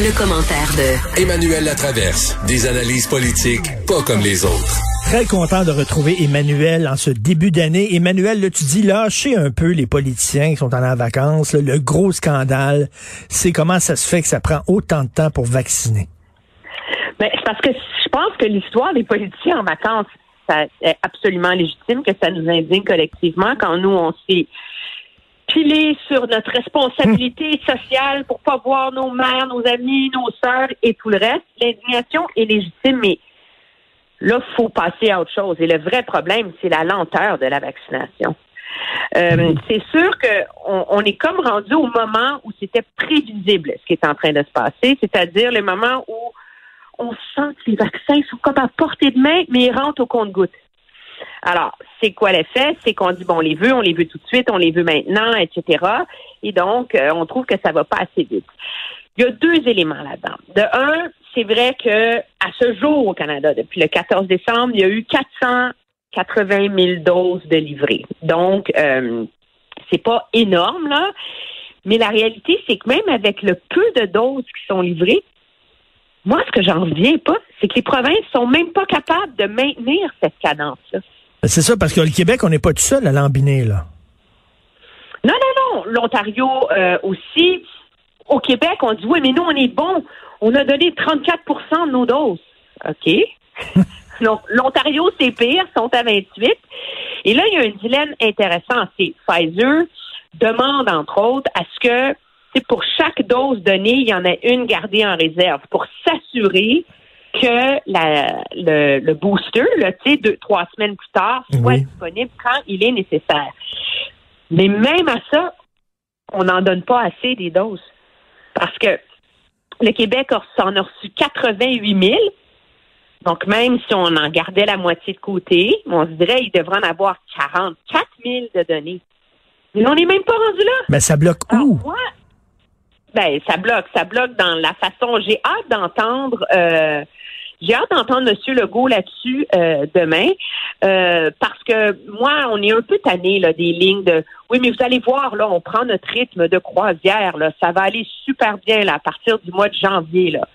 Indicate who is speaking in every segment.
Speaker 1: Le commentaire de
Speaker 2: Emmanuel Latraverse. Des analyses politiques pas comme les autres.
Speaker 3: Très content de retrouver Emmanuel en ce début d'année. Emmanuel, là, tu dis lâchez un peu les politiciens qui sont en vacances. là. le gros scandale, c'est comment ça se fait que ça prend autant de temps pour vacciner?
Speaker 4: Ben, c'est parce que je pense que l'histoire des politiciens en vacances, ça est absolument légitime que ça nous indigne collectivement quand nous, on s'est pilé sur notre responsabilité sociale pour pas voir nos mères, nos amis, nos sœurs et tout le reste. L'indignation est légitime, mais là, faut passer à autre chose. Et le vrai problème, c'est la lenteur de la vaccination. Euh, c'est sûr qu'on on est comme rendu au moment où c'était prévisible ce qui est en train de se passer, c'est-à-dire le moment où on sent que les vaccins sont comme à portée de main, mais ils rentrent au compte-gouttes. Alors, c'est quoi l'effet? C'est qu'on dit, bon, on les veut, on les veut tout de suite, on les veut maintenant, etc. Et donc, euh, on trouve que ça va pas assez vite. Il y a deux éléments là-dedans. De un, c'est vrai que à ce jour au Canada, depuis le 14 décembre, il y a eu 480 000 doses de livrées. Donc, euh, c'est pas énorme, là. Mais la réalité, c'est que même avec le peu de doses qui sont livrées, moi, ce que j'en reviens pas, c'est que les provinces sont même pas capables de maintenir cette cadence-là.
Speaker 3: C'est ça, parce que le Québec, on n'est pas tout seul à lambiner, là.
Speaker 4: Non, non, non. L'Ontario euh, aussi. Au Québec, on dit oui, mais nous, on est bon. On a donné 34% de nos doses. OK. Donc, l'Ontario, c'est pire, sont à 28. Et là, il y a un dilemme intéressant. C'est Pfizer demande, entre autres, à ce que c'est pour chaque dose donnée, il y en a une gardée en réserve pour s'assurer que la, le, le booster, là, tu sais, deux, trois semaines plus tard, soit
Speaker 3: Oui.
Speaker 4: disponible quand il est nécessaire. Mais même à ça, on n'en donne pas assez des doses. Parce que le Québec en a reçu 88 000. Donc, même si on en gardait la moitié de côté, on se dirait qu'il devrait en avoir 44 000 de données. Mais on n'est même pas rendu là.
Speaker 3: Mais ça bloque
Speaker 4: Alors,
Speaker 3: où?
Speaker 4: moi, ben, ça bloque. Ça bloque dans la façon. J'ai hâte d'entendre. euh, j'ai hâte d'entendre M. Legault là-dessus euh, demain, euh, parce que moi, on est un peu tanné là, des lignes de oui, mais vous allez voir, là, on prend notre rythme de croisière, là, ça va aller super bien là, à partir du mois de janvier. Là.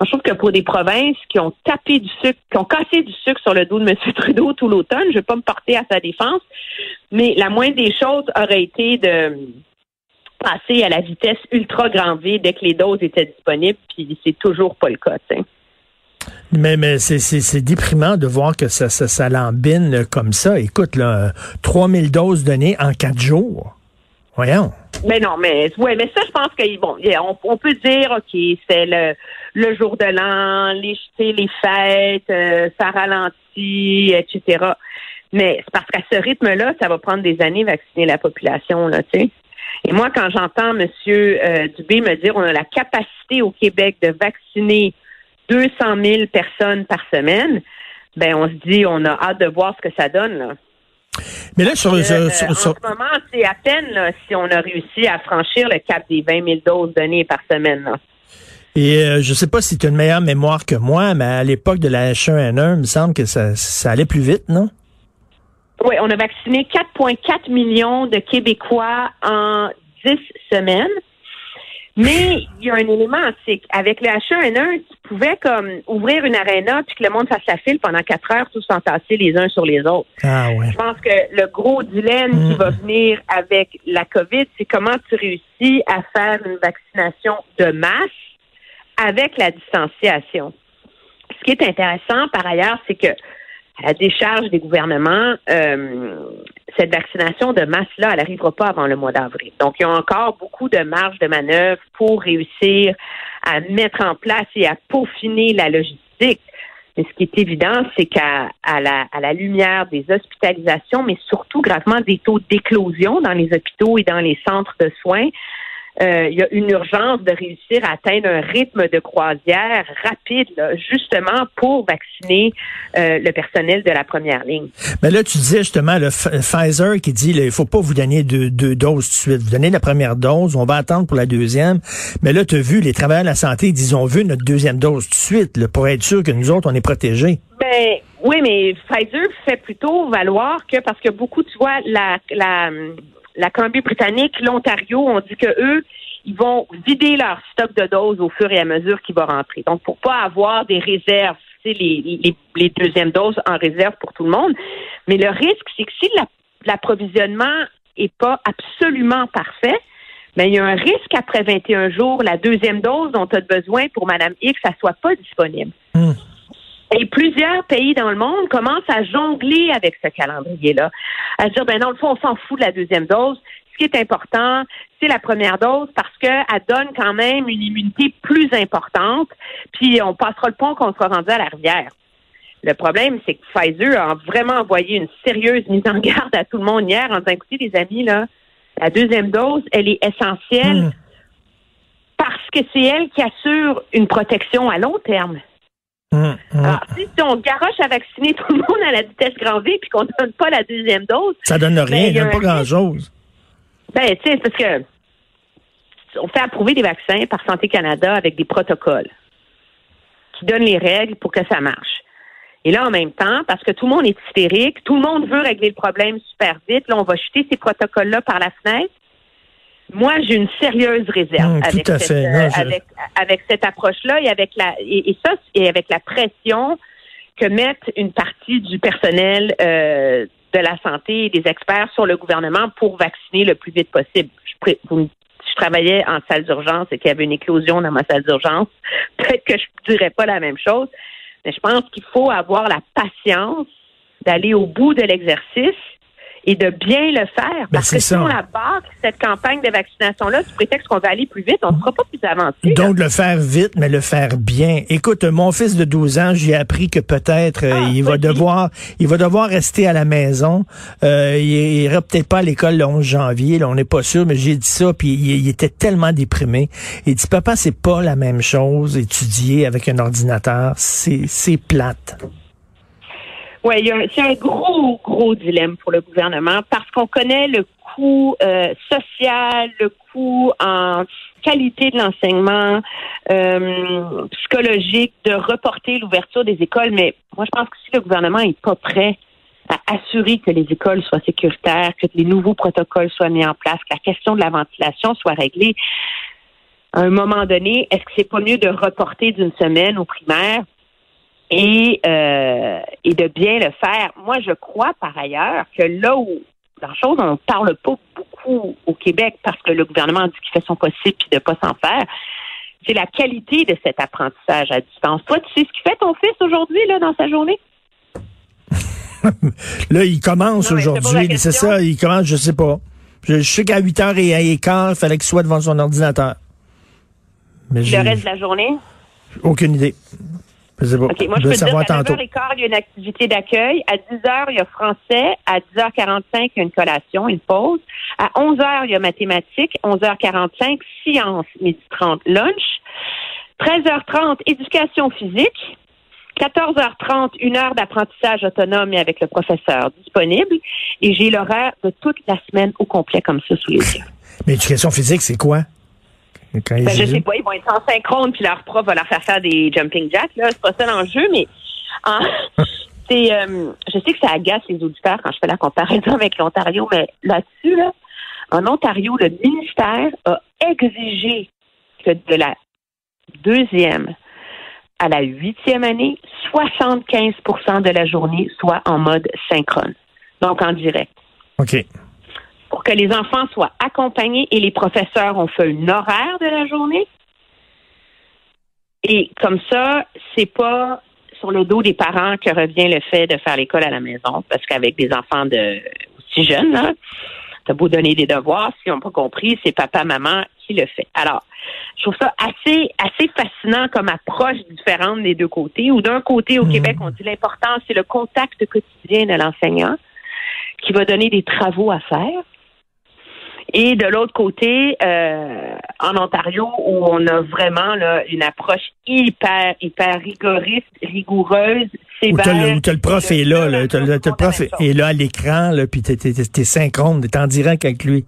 Speaker 4: Je trouve que pour des provinces qui ont tapé du sucre, qui ont cassé du sucre sur le dos de M. Trudeau tout l'automne, je ne vais pas me porter à sa défense, mais la moindre des choses aurait été de passer à la vitesse ultra grand V dès que les doses étaient disponibles, puis c'est toujours pas le cas.
Speaker 3: Mais, mais c'est, déprimant de voir que ça, ça, ça lambine comme ça. Écoute, là, 3000 doses données en quatre jours. Voyons.
Speaker 4: Mais non, mais ouais, mais ça, je pense que bon, on, on peut dire, ok, c'est le, le jour de l'an, les les fêtes, euh, ça ralentit, etc. Mais c'est parce qu'à ce rythme-là, ça va prendre des années vacciner la population, là, tu sais. Et moi, quand j'entends M. euh, Dubé me dire on a la capacité au Québec de vacciner 200 000 personnes par semaine, ben on se dit on a hâte de voir ce que ça donne, là.
Speaker 3: Mais là, sur,
Speaker 4: Euh,
Speaker 3: sur- sur-
Speaker 4: en
Speaker 3: sur-
Speaker 4: ce moment, c'est à peine là, si on a réussi à franchir le cap des 20 000 doses données par semaine. Là.
Speaker 3: et euh, je sais pas si tu as une meilleure mémoire que moi, mais à l'époque de la H1N1, il me semble que ça, ça allait plus vite, non?
Speaker 4: Oui, on a vacciné 4,4 millions de Québécois en 10 semaines. Mais il y a un élément, c'est qu'avec le H1N1, tu pouvais comme ouvrir une aréna puis que le monde fasse la file pendant quatre heures, tous s'entasser les uns sur les autres.
Speaker 3: Ah ouais.
Speaker 4: Je pense que le gros dilemme qui
Speaker 3: Mm.
Speaker 4: va venir avec la COVID, c'est comment tu réussis à faire une vaccination de masse avec la distanciation. Ce qui est intéressant, par ailleurs, c'est que à la décharge des gouvernements, euh, cette vaccination de masse-là, elle n'arrivera pas avant le mois d'avril. Donc, il y a encore beaucoup de marge de manœuvre pour réussir à mettre en place et à peaufiner la logistique. Mais ce qui est évident, c'est qu'à à la, à la lumière des hospitalisations, mais surtout gravement des taux d'éclosion dans les hôpitaux et dans les centres de soins, euh, il y a une urgence de réussir à atteindre un rythme de croisière rapide, là, justement pour vacciner euh, le personnel de la première ligne.
Speaker 3: Mais là, tu disais justement le Pfizer qui dit il faut pas vous donner deux, deux, doses tout de suite. Vous donnez la première dose, on va attendre pour la deuxième. Mais là, tu as vu, les travailleurs de la santé, ils disent on veut notre deuxième dose tout de suite là, pour être sûr que nous autres, on est protégés.
Speaker 4: Ben, oui, mais Pfizer fait plutôt valoir que parce que beaucoup, tu vois, la, la la Colombie-Britannique, l'Ontario ont dit que eux, ils vont vider leur stock de doses au fur et à mesure qu'il va rentrer. Donc, pour pas avoir des réserves, les, les, deuxièmes doses en réserve pour tout le monde. Mais le risque, c'est que si l'approvisionnement est pas absolument parfait, mais il y a un risque après 21 jours, la deuxième dose dont tu as besoin pour Madame X, ça soit pas disponible. Hmm. Et plusieurs pays dans le monde commencent à jongler avec ce calendrier-là, à dire ben non, le fond, on s'en fout de la deuxième dose. Ce qui est important, c'est la première dose parce qu'elle donne quand même une immunité plus importante. Puis on passera le pont qu'on sera rendu à la rivière. Le problème, c'est que Pfizer a vraiment envoyé une sérieuse mise en garde à tout le monde hier en disant écoutez, les amis, là, la deuxième dose, elle est essentielle hmm. parce que c'est elle qui assure une protection à long terme. Hum, hum. Alors, si on garoche à vacciner tout le monde à la vitesse grand V puis qu'on ne donne pas la deuxième dose.
Speaker 3: Ça donne rien, ben, donne pas grand-chose.
Speaker 4: Ben, tu sais, parce que on fait approuver des vaccins par Santé Canada avec des protocoles qui donnent les règles pour que ça marche. Et là, en même temps, parce que tout le monde est hystérique, tout le monde veut régler le problème super vite, là, on va jeter ces protocoles-là par la fenêtre. Moi, j'ai une sérieuse réserve
Speaker 3: avec, cette, euh,
Speaker 4: avec, cette approche-là et avec la et, ça et avec la pression que mettent une partie du personnel euh, de la santé et des experts sur le gouvernement pour vacciner le plus vite possible. Je, je travaillais en salle d'urgence et qu'il y avait une éclosion dans ma salle d'urgence, peut-être que je dirais pas la même chose, mais je pense qu'il faut avoir la patience d'aller au bout de l'exercice et de bien le faire. Ben, parce que si on la barre, cette campagne de vaccination-là, sous prétexte qu'on va aller plus vite, on ne sera pas plus avancé.
Speaker 3: Donc, le faire vite, mais le faire bien. Écoute, mon fils de 12 ans, j'ai appris que peut-être euh, ah, il va devoir il va devoir rester à la maison. Euh, il ira peut-être pas à l'école le 11 janvier, là, on n'est pas sûr, mais j'ai dit ça, puis il, était tellement déprimé. Il dit, papa, c'est pas la même chose, étudier avec un ordinateur, c'est plate.
Speaker 4: Oui, c'est un gros, gros dilemme pour le gouvernement parce qu'on connaît le coût euh, social, le coût en qualité de l'enseignement euh, psychologique, de reporter l'ouverture des écoles. Mais moi, je pense que si le gouvernement n'est pas prêt à assurer que les écoles soient sécuritaires, que les nouveaux protocoles soient mis en place, que la question de la ventilation soit réglée, à un moment donné, est-ce que c'est pas mieux de reporter d'une semaine aux primaires et, euh, et de bien le faire. Moi, je crois par ailleurs que là où, dans chose, on ne parle pas beaucoup au Québec parce que le gouvernement dit qu'il fait son possible puis de ne pas s'en faire, c'est la qualité de cet apprentissage à distance. Toi, tu sais ce qu'il fait ton fils aujourd'hui là dans sa journée?
Speaker 3: là, il commence aujourd'hui. C'est ça, il commence, je sais pas. Je, sais qu'à 8h15, il fallait qu'il soit devant son ordinateur.
Speaker 4: Mais le reste de la journée?
Speaker 3: Aucune idée.
Speaker 4: OK, moi, je peux te dire qu'à 9h15, il y a une activité d'accueil. À 10h, il y a français. À 10h45, il y a une collation, une pause. À 11h, il y a mathématiques. 11h45, sciences. Midi 30, lunch. 13h30, éducation physique. 14h30, une heure d'apprentissage autonome et avec le professeur disponible. Et j'ai l'horaire de toute la semaine au complet comme ça sous les yeux.
Speaker 3: Mais éducation physique, c'est quoi?
Speaker 4: Ben, je sais pas, ils vont être en synchrone, puis leur prof va leur faire faire des jumping jacks. Là, c'est pas ça l'enjeu, mais c'est, euh, je sais que ça agace les auditeurs quand je fais la comparaison avec l'Ontario, mais là-dessus, là, en Ontario, le ministère a exigé que de la deuxième à la huitième année, 75% de la journée soit en mode synchrone, donc en direct.
Speaker 3: OK
Speaker 4: pour que les enfants soient accompagnés et les professeurs ont fait un horaire de la journée. Et comme ça, c'est pas sur le dos des parents que revient le fait de faire l'école à la maison, parce qu'avec des enfants de aussi jeunes, là, t'as beau donner des devoirs, s'ils n'ont pas compris, c'est papa, maman qui le fait. Alors, je trouve ça assez, assez fascinant comme approche différente des deux côtés. Ou d'un côté, au mmh. Québec, on dit l'important, c'est le contact quotidien de l'enseignant qui va donner des travaux à faire. Et de l'autre côté, euh, en Ontario où on a vraiment là, une approche hyper, hyper rigoriste, rigoureuse,
Speaker 3: Où
Speaker 4: sévère.
Speaker 3: où t'as le prof est là, là, t'as le, prof est là à l'écran, puis t'es, t'es synchrone, t'es en direct avec lui.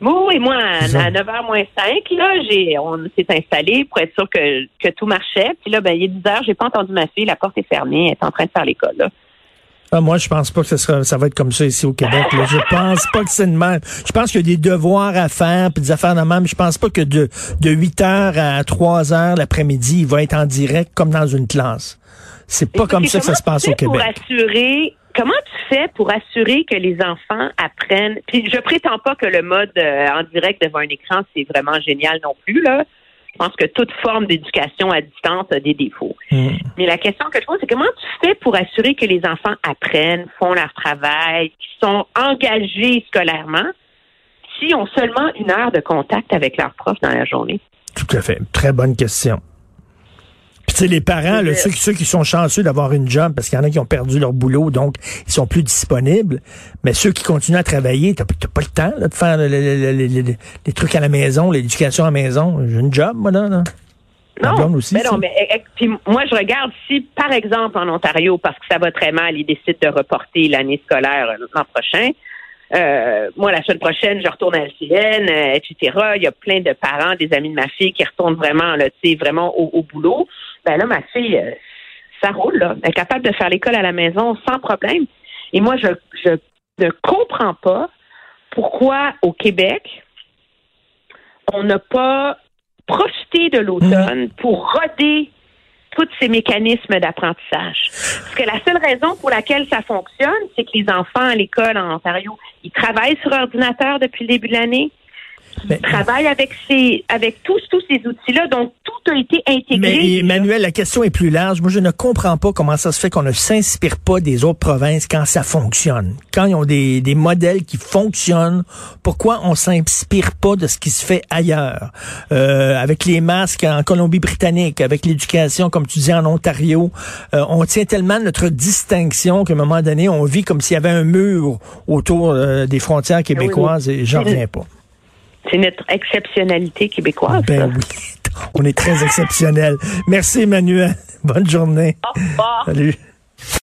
Speaker 4: Oui, et moi, à,
Speaker 3: C'est ça.
Speaker 4: à 9h moins 5, là, j'ai, on s'est installé pour être sûr que, que tout marchait. Puis là, ben, il est 10 heures, j'ai pas entendu ma fille, la porte est fermée, elle est en train de faire l'école, là.
Speaker 3: Ah, moi, je pense pas que ça, sera, ça va être comme ça ici au Québec. Là. Je pense pas que c'est de même. Je pense qu'il y a des devoirs à faire, puis des affaires de même. Je pense pas que de, de 8 heures à 3 heures l'après-midi, il va être en direct comme dans une classe. C'est pas comme ça que ça se passe au
Speaker 4: fais pour
Speaker 3: Québec.
Speaker 4: assurer, comment tu fais pour assurer que les enfants apprennent? Puis je prétends pas que le mode euh, en direct devant un écran, c'est vraiment génial non plus, là. Je pense que toute forme d'éducation à distance a des défauts.
Speaker 3: Hmm.
Speaker 4: Mais la question que je pose, c'est comment tu fais pour assurer que les enfants apprennent, font leur travail, qu'ils sont engagés scolairement, s'ils ont seulement une heure de contact avec leur prof dans la journée?
Speaker 3: Tout à fait. Très bonne question. Sais, les parents, là, ceux, qui- ceux qui sont chanceux d'avoir une job, parce qu'il y en a qui ont perdu leur boulot, donc ils sont plus disponibles. Mais ceux qui continuent à travailler, t'as pas le temps là, de faire le- le- le- le- le- les trucs à la maison, l'éducation à la maison. J'ai une job, moi, là. aussi,
Speaker 4: mais non, mais eh, eh, puis moi je regarde si, par exemple, en Ontario, parce que ça va très mal, ils décident de reporter l'année scolaire euh, l'an prochain. euh, moi, la semaine prochaine, je retourne à LCN, euh, etc. Il y a plein de parents, des amis de ma fille qui retournent vraiment, là, tu sais, vraiment au, au boulot. Ben là, ma fille, euh, ça roule, là. Elle est capable de faire l'école à la maison sans problème. Et moi, je, je ne comprends pas pourquoi au Québec, on n'a pas profité de l'automne pour roder tous ces mécanismes d'apprentissage. Parce que la seule raison pour laquelle ça fonctionne, c'est que les enfants à l'école en Ontario, ils travaillent sur ordinateur depuis le début de l'année.
Speaker 3: Mais-
Speaker 4: Ils travaillent avec ces, avec tous, tous ces outils-là, donc tout a été intégré.
Speaker 3: Mais Emmanuel, la question est plus large. Moi, je ne comprends pas comment ça se fait qu'on ne s'inspire pas des autres provinces quand ça fonctionne. Quand ils ont des, des modèles qui fonctionnent, pourquoi on s'inspire pas de ce qui se fait ailleurs? Euh, avec les masques en Colombie-Britannique, avec l'éducation, comme tu dis, en Ontario, euh, on tient tellement notre distinction qu'à un moment donné, on vit comme s'il y avait un mur autour euh, des frontières québécoises et j'en reviens pas.
Speaker 4: C'est notre exceptionnalité québécoise. ça.
Speaker 3: Ben oui, on est très exceptionnel. Merci Emmanuel. Bonne journée.
Speaker 4: Au revoir.
Speaker 3: Salut.